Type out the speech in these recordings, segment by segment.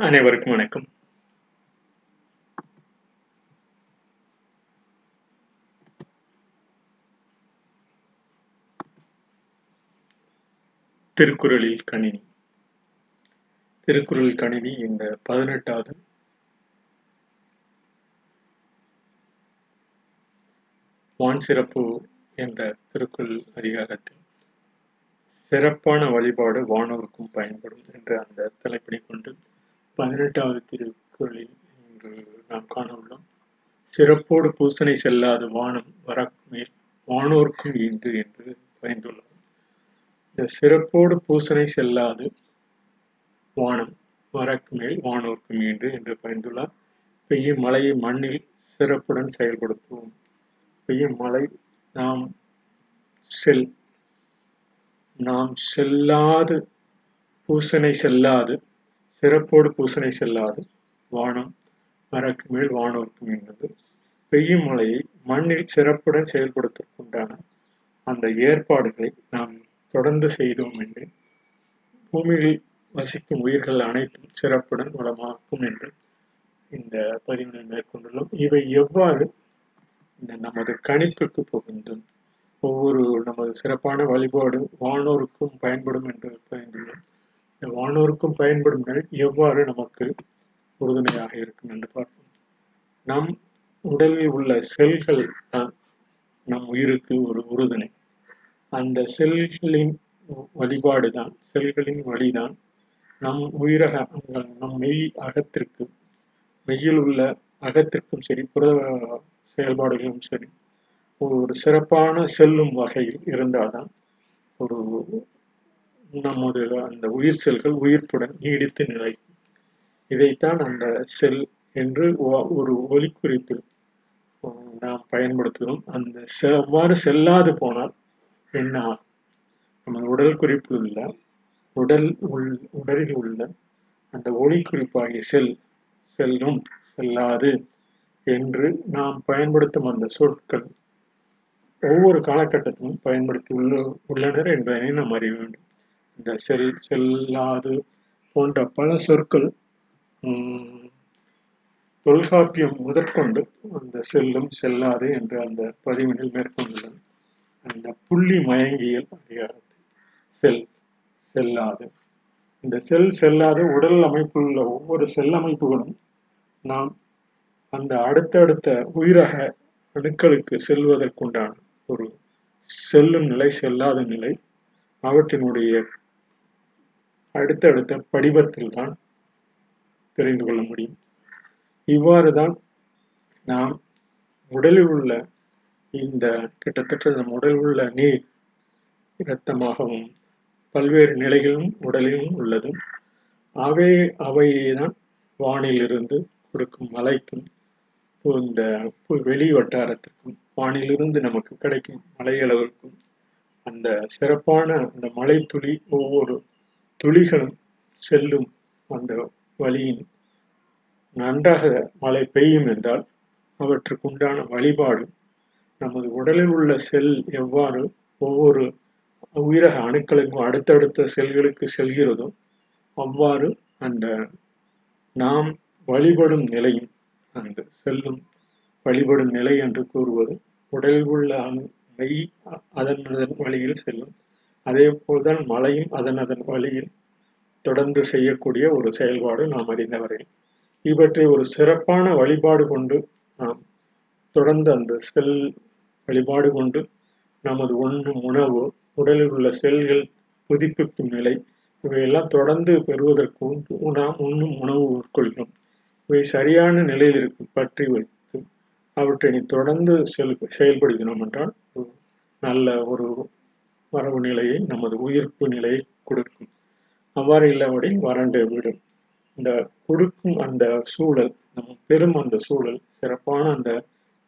அனைவருக்கும் வணக்கம். திருக்குறளில் கணினி. திருக்குறள் கணினி இந்த பதினெட்டாவது. வான் சிறப்பு என்ற திருக்குறள் அதிகாரத்தில் சிறப்பான வழிபாடு வானோருக்கும் பயன்படும் என்ற அந்த தலைப்பினை கொண்டு பதினெட்டாவது திருக்குறளில் இன்று நாம் காண உள்ளோம் சிறப்போடு பூசனை செல்லாத வானம் வரமேல் வானோர்க்கும் ஈண்டு என்று பயந்துள்ளோம் இந்த சிறப்போடு பூசனை செல்லாது வானம் வரக்கு மேல் வானோர்க்கும் இன்று என்று பயந்துள்ளார் பெய்யும் மழையை மண்ணில் சிறப்புடன் செயல்படுத்துவோம். பெய்யும் மழை நாம் செல் நாம் செல்லாது பூசனை செல்லாது சிறப்போடு பூசனை செல்லாது. வானம் மரக்கு மேல் வானோர்க்கும் என்பது பெய்யும் மழையை மண்ணில் சிறப்புடன் செயல்படுத்துவதற்குண்டான அந்த ஏற்பாடுகளை நாம் தொடர்ந்து செய்தோம் என்று பூமியில் வசிக்கும் உயிர்கள் அனைத்தும் சிறப்புடன் வளமாக்கும் என்று இந்த பதிவினை மேற்கொண்டுள்ளோம். இவை எவ்வாறு இந்த நமது கணிப்புக்கு புகுந்தும் ஒவ்வொரு நமது சிறப்பான வழிபாடு வானோருக்கும் பயன்படும் என்று பயந்துள்ளோம். வானோருக்கும் பயன்படும் நிலை எவ்வாறு நமக்கு உறுதுணையாக இருக்கும் என்று பார்ப்போம். நம் உடலில் உள்ள செல்கள் தான் நம் உயிருக்கு ஒரு உறுதுணை. அந்த செல்களின் வழிபாடு தான் செல்களின் வழிதான் நம் உயிரக நம் மெய் அகத்திற்கு மெய்யில் உள்ள அகத்திற்கும் சரி புரத செயல்பாடுகளும் சரி ஒரு சிறப்பான செல்லும் வகையில் இருந்தால்தான் ஒரு நமது அந்த உயிர் செல்கள் உயிர்ப்புடன் நீடித்து நிலைக்கும் இதைத்தான் அந்த செல் என்று ஒரு ஒலிக்குறிப்பில் நாம் பயன்படுத்துகிறோம். அந்த அவ்வாறு செல்லாது போனால் என்ன நம்ம உடல் குறிப்பில் உள்ள உடல் உள் உடலில் உள்ள அந்த ஒளிக்குறிப்பாகிய செல் செல்லும் செல்லாது என்று நாம் பயன்படுத்தும் அந்த சொற்கள் ஒவ்வொரு காலகட்டத்திலும் பயன்படுத்தி உள்ள உள்ளனர் என்பதனை நாம் அறிய வேண்டும். இந்த செல் செல்லாது போன்ற பல சொற்கள் தொல்காப்பியம் முதற்கொண்டு அந்த செல்லும் செல்லாது என்று அந்த பதிவினில் மேற்கொண்டுள்ளது. அந்த புள்ளி மயங்கியல் அதிகாரத்தில் செல் செல்லாது. இந்த செல் செல்லாது உடல் அமைப்புள்ள ஒவ்வொரு செல் அமைப்புகளும் நாம் அந்த அடுத்தடுத்த உயிரக அணுக்களுக்கு செல்வதற்குண்டான ஒரு செல்லும் நிலை செல்லாத நிலை அவற்றினுடைய அடுத்தடுத்த படிவத்தில் தான் தெரிந்து கொள்ள முடியும். இவ்வாறு தான் நாம் உடலில் உள்ள இந்த கிட்டத்தட்ட நம் உடலில் உள்ள நீர் இரத்தமாகவும் பல்வேறு நிலைகளும் உடலிலும் உள்ளது அவை அவைதான் வானிலிருந்து கொடுக்கும் மலைக்கும் இந்த வெளி வட்டாரத்திற்கும் வானிலிருந்து நமக்கு கிடைக்கும் மலையளவிற்கும் அந்த சிறப்பான அந்த மலை துளி ஒவ்வொரு துளிகளும் செல்லும் அந்த வழியின் நன்றாக மழை பெய்யும் என்றால் அவற்றுக்கு உண்டான வழிபாடு நமது உடலில் உள்ள செல் எவ்வாறு ஒவ்வொரு உயிரக அணுக்களுக்கும் அடுத்தடுத்த செல்களுக்கு செல்கிறதோ அவ்வாறு அந்த நாம் வழிபடும் நிலையும் அந்த செல்லும் வழிபடும் நிலை என்று கூறுவது உடலில் உள்ள மெய் அதன் அதன் வழியில் செல்லும் அதே போல்தான் மழையும் அதன் அதன் வழியில் தொடர்ந்து செய்யக்கூடிய ஒரு செயல்பாடு நாம் அறிந்தவரை. இவற்றை ஒரு சிறப்பான வழிபாடு கொண்டு நாம் தொடர்ந்து அந்த செல் வழிபாடு கொண்டு நமது உண்ணும் உணவு உடலில் உள்ள செல்கள் புதுப்பிக்கும் நிலை இவையெல்லாம் தொடர்ந்து பெறுவதற்கு நாம் உண்ணும் உணவு உட்கொள்கிறோம் இவை சரியான நிலையில் இருக்கும் பற்றி வைத்து அவற்றை தொடர்ந்து செல் செயல்படுத்தினோம் என்றால் நல்ல ஒரு வரவு நிலையை நமது உயிர்ப்பு நிலையை கொடுக்கும். அவ்வாறு இல்லாவிடில் வறண்டு விடும். இந்த கொடுக்கும் அந்த சூழல் நம்ம பெரும் அந்த சூழல் சிறப்பான அந்த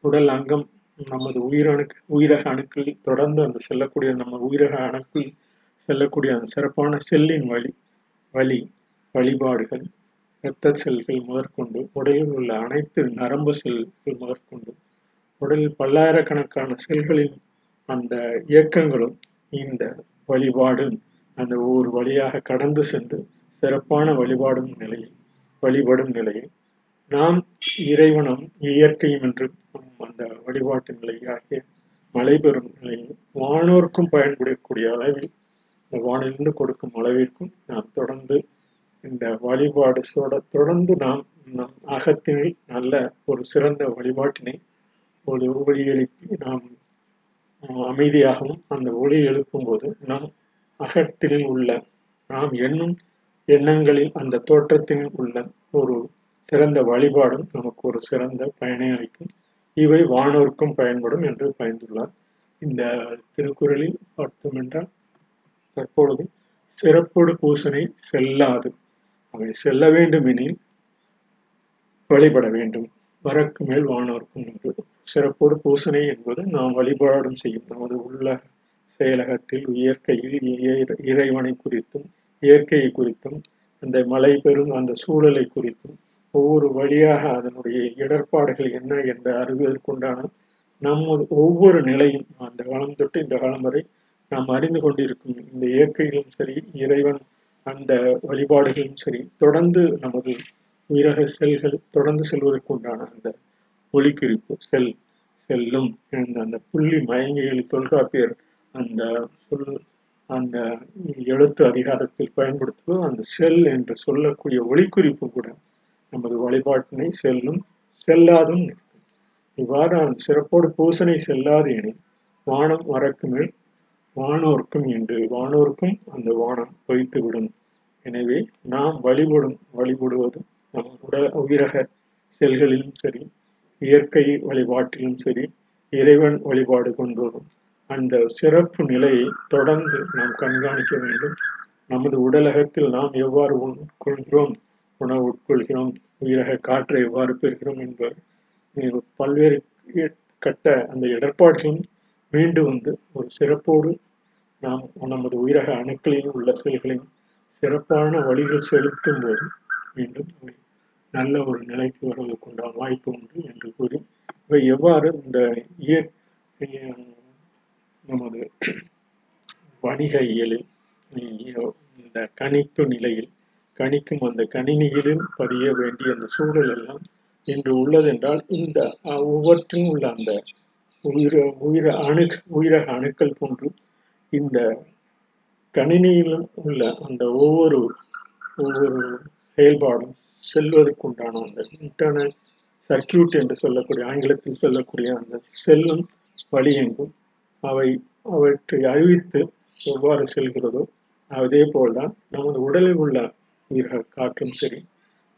உடல் அங்கம் நமது உயிரணுக்கு உயிரக அணுக்கள் தொடர்ந்து அந்த செல்லக்கூடிய நம்ம உயிரக அணுக்கள் செல்லக்கூடிய அந்த சிறப்பான செல்லின் வழி வழி வழிபாடுகள் இரத்த செல்கள் முதற்கொண்டு உடலில் உள்ள அனைத்து நரம்பு செல்கள் முதற்கொண்டு உடலில் பல்லாயிரக்கணக்கான செல்களின் அந்த இயக்கங்களும் இந்த வழிபாடு அந்த ஒவ்வொரு வழியாக கடந்து சென்று சிறப்பான வழிபாடும் நிலையில் வழிபடும் நிலையில் நாம் இறைவனும் இயற்கையும் என்று அந்த வழிபாட்டு நிலையாகிய மழை பெறும் நிலையில் வானோருக்கும் பயன்படக்கூடிய அளவில் இந்த வானிலிருந்து கொடுக்கும் அளவிற்கும் நாம் தொடர்ந்து இந்த வழிபாடு தொடர்ந்து நாம் நம் அகத்தினில் நல்ல ஒரு சிறந்த வழிபாட்டினை ஒரு ஒளி நாம் அமைதியாகவும் அந்த ஒளி எழுப்பும்போது நம் அகத்தில் உள்ள நாம் எண்ணும் எண்ணங்களில் அந்த தோற்றத்தில் உள்ள ஒரு சிறந்த வழிபாடும் நமக்கு ஒரு சிறந்த பயனை அளிக்கும். இவை வானோருக்கும் பயன்படும் என்று பயந்துள்ளார். இந்த திருக்குறளில் பார்த்தோம் என்றால் தற்பொழுது சிறப்போடு பூசனை செல்லாது. அவை செல்ல வேண்டும் எனில் வழிபட வேண்டும். வரக்கு மேல் வானோர்க்கும் என்று சிறப்போடு பூசனை என்பது நாம் வழிபாடும் செய்யும். நமது உள்ள செயலகத்தில் இயற்கையில் இறைவனை குறித்தும் இயற்கையை குறித்தும் அந்த மழை பெறும் அந்த சூழலை குறித்தும் ஒவ்வொரு வழியாக அதனுடைய இடர்பாடுகள் என்ன என்று அறிவதற்குண்டான நம்ம ஒவ்வொரு நிலையும் அந்த காலம் தொட்டு இந்த காலம் வரை நாம் அறிந்து கொண்டிருக்கும் இந்த இயற்கையிலும் சரி இறைவன் அந்த வழிபாடுகளும் சரி தொடர்ந்து நமது உயிரக செல்கள் தொடர்ந்து செல்வதற்குண்டான அந்த ஒளிக்குறிப்பு செல் செல்லும் அந்த புள்ளி மயங்கிகள் தொல்காப்பியர் அந்த சொல் அந்த எழுத்து அதிகாரத்தில் பயன்படுத்துவது அந்த செல் என்று சொல்லக்கூடிய ஒளிக்குறிப்பு கூட நமது வழிபாட்டினை செல்லும் செல்லாதும் இவ்வாறு அந்த சிறப்போடு பூசனை செல்லாது எனில் வானம் வரக்கு மேல் வானோர்க்கும் என்று வானோர்க்கும் அந்த வானம் பொய்த்துவிடும். எனவே நாம் வழிபடும் வழிபடுவதும் நம் உடல் உயிரக செல்களிலும் சரி இயற்கை வழிபாட்டிலும் சரி இறைவன் வழிபாடு கொண்டோடும் அந்த சிறப்பு நிலையை தொடர்ந்து நாம் கண்காணிக்க வேண்டும். நமது உடலகத்தில் நாம் எவ்வாறு உட்கொள்கிறோம் உணவு உட்கொள்கிறோம் உயிரக காற்றை எவ்வாறு பெறுகிறோம் என்பது பல்வேறு கட்ட அந்த இடர்பாடுகளும் மீண்டு வந்து ஒரு சிறப்போடு நாம் நமது உயிரக அணுக்களில் உள்ள செல்களின் சிறப்பான வழிகள் செலுத்தும் போது மீண்டும் நல்ல ஒரு நிலைக்கு வருவதற்குண்டான வாய்ப்பு உண்டு என்று கூறி இவை எவ்வாறு இந்த நமது வணிக இயலில் இந்த கணிப்பு நிலையில் கணிக்கும் அந்த கணினியிலும் பதிய வேண்டிய அந்த சூழல் எல்லாம் இன்று உள்ளதென்றால் இந்த ஒவ்வொற்றும் உள்ள அந்த உயிர உயிர அணு உயிரக அணுக்கள் போன்று இந்த கணினியிலும் உள்ள அந்த ஒவ்வொரு ஒவ்வொரு செயல்பாடும் செல்வதற்குண்டான அந்த இன்டர்னல் சர்க்கியூட் என்று சொல்லக்கூடிய ஆங்கிலத்தில் சொல்லக்கூடிய அந்த செல்லும் வழியெங்கும் அவை அவற்றை அறிவித்து எவ்வாறு செல்கிறதோ அதே போல்தான் நமது உடலில் உள்ள உயிர்கள் காற்றும் சரி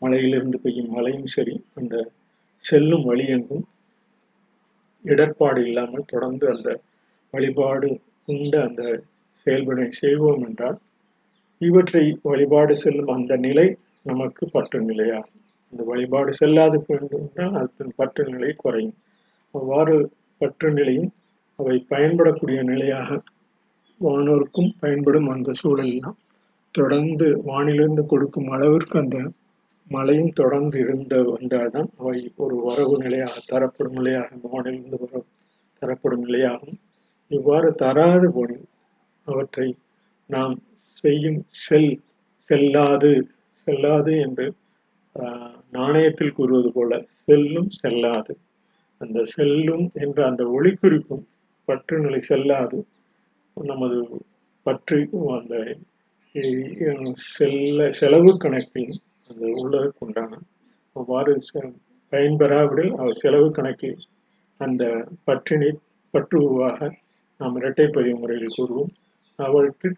மலையிலிருந்து பெய்யும் மழையும் சரி அந்த செல்லும் வழி எங்கும் இடர்பாடு இல்லாமல் தொடர்ந்து அந்த வழிபாடு உண்ட அந்த செயல்பனை செய்வோம் என்றால் இவற்றை வழிபாடு செல்லும் அந்த நிலை நமக்கு பற்று நிலையாகும் அந்த வழிபாடு செல்லாது என்றால் அதன் பற்று நிலை குறையும். அவ்வாறு பற்று நிலையும் அவை பயன்படக்கூடிய நிலையாக வானோருக்கும் பயன்படும் அந்த சூழல்லாம் தொடர்ந்து வானிலிருந்து கொடுக்கும் அளவிற்கு அந்த மழையும் தொடர்ந்து இருந்த வந்தால்தான் அவை ஒரு வரவு நிலையாக தரப்படும் நிலையாக வானிலிருந்து வர தரப்படும் நிலையாகும். இவ்வாறு தராது போனில் அவற்றை நாம் செய்யும் செல் செல்லாது செல்லாது என்று நாணயத்தில் கூறுவது போல செல்லும் செல்லாது. அந்த செல்லும் என்ற அந்த ஒளிக்குறிப்பும் பற்று நிலை செல்லாது. நமது பற்று அந்த செல்ல செலவு கணக்கில் அந்த உள்ளதற்குண்டான அவ்வாறு பயன்பெறாவிடில் அவர் செலவு கணக்கில் அந்த பற்றினை பற்றுவாக நாம் இரட்டை பதிவு முறையில் கூறுவோம். அவற்றில்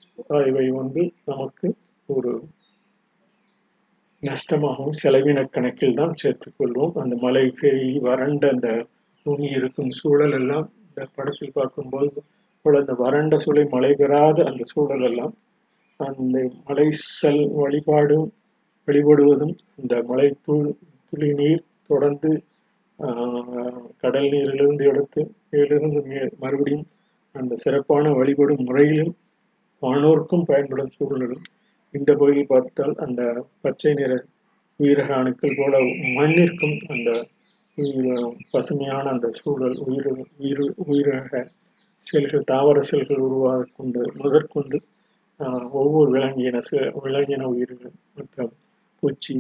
இவை வந்து நமக்கு ஒரு நஷ்டமாகவும் செலவின கணக்கில் தான் சேர்த்துக்கொள்வோம். அந்த மலை பெய் வறண்ட அந்த துணி இருக்கும் சூழல் எல்லாம் இந்த படத்தில் பார்க்கும்போது போல அந்த வறண்ட சூளை மழை பெறாத அந்த சூழல் எல்லாம் அந்த மலை செல் வழிபாடும் வழிபடுவதும் இந்த மலை துள் துளி நீர் தொடர்ந்து கடல் நீரிலிருந்து எடுத்து இதிலிருந்து மறுபடியும் அந்த சிறப்பான வழிபடும் முறையிலும் வானோர்க்கும் பயன்படும் சூழலும் இந்த பகுதியில் பார்த்தால் அந்த பச்சை நிற உயிரக அணுக்கள் போல மண்ணிற்கும் அந்த பசுமையான அந்த சூழல் உயிர் உயிர் உயிரக செல்கள் தாவர செல்கள் உருவாக கொண்டு முதற்கொண்டு ஒவ்வொரு விலங்கின விலங்கின உயிர்கள் மற்றும் பூச்சி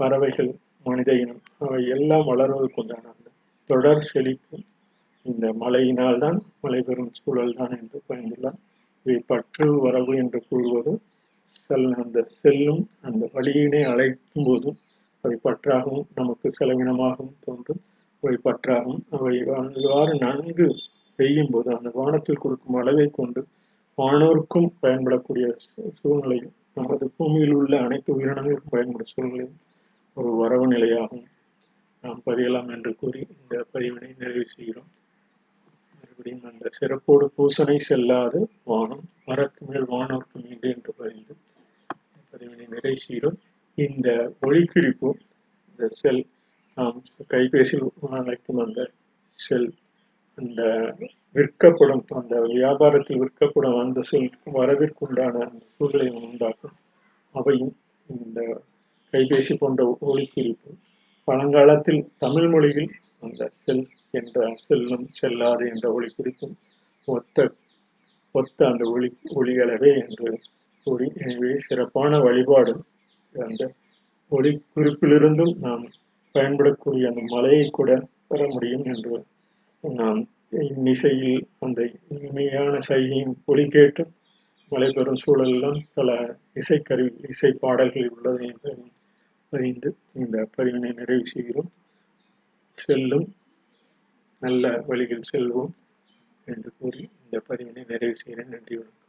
பறவைகள் மனித இனம் அவை எல்லாம் வளர்வதற்குண்டான அந்த தொடர் செழிப்பு. இந்த மழையினால் தான் மழை பெறும் சூழல் தான் என்று பயந்துள்ளார் இவை பற்று வரவு என்று கூறுவது செல் அந்த செல்லும் அந்த வழியினை அழைக்கும் போதும் அவை பற்றாகவும் நமக்கு செலவினமாகவும் தோன்றும். அவை பற்றாகவும் அவை இவ்வாறு நன்கு பெய்யும் போது அந்த வானத்தில் கொடுக்கும் அளவை கொண்டு வானோருக்கும் பயன்படக்கூடிய சூழ்நிலையும் நமது பூமியில் உள்ள அனைத்து உயிரினங்களுக்கும் பயன்படும் சூழ்நிலையும் ஒரு வரவு நிலையாகும். நாம் பதியலாம் என்று கூறி இந்த பதிவினை நிறைவு செய்கிறோம். அப்படின்னு அந்த சிறப்போடு பூசனை செல்லாது வானம். மரக்கு மேல் வானோர்க்கு மீண்டு என்று பதிந்து பதிவினை நிறை செய்கிறோம். இந்த ஒளிக்குறிப்பு இந்த செல் நாம் கைபேசியில் அழைக்கும் அந்த செல் அந்த விற்கப்படும் அந்த வியாபாரத்தில் விற்கப்படும் அந்த செல் வரவிற்குண்டான அந்த சூழலை உண்டாக்கும். அவையும் இந்த கைபேசி போன்ற ஒளிக்குறிப்பு. பழங்காலத்தில் தமிழ் மொழியில் அந்த செல் என்ற செல்லும் செல்லாது என்ற ஒளி குறிக்கும் ஒத்த ஒத்த அந்த ஒளி ஒளிகளவே என்று கூறி எனவே சிறப்பான வழிபாடு. அந்த ஒளி குறிப்பிலிருந்தும் நாம் பயன்படக்கூடிய அந்த மலையை கூட பெற முடியும் என்று நாம் இன்னிசையில் அந்த இனிமையான சைகையின் ஒளி கேட்டு மலை பெறும் சூழலெல்லாம் பல இசைக்கருவி இசை பாடல்கள் உள்ளது என்று அறிந்து இந்த பதிவினை நிறைவு செய்கிறோம். செல்லும். நல்ல வழியில் செல்வோம் என்று கூறி இந்த பதிவினை நிறைவு செய்கிறேன். நன்றி வணக்கம்.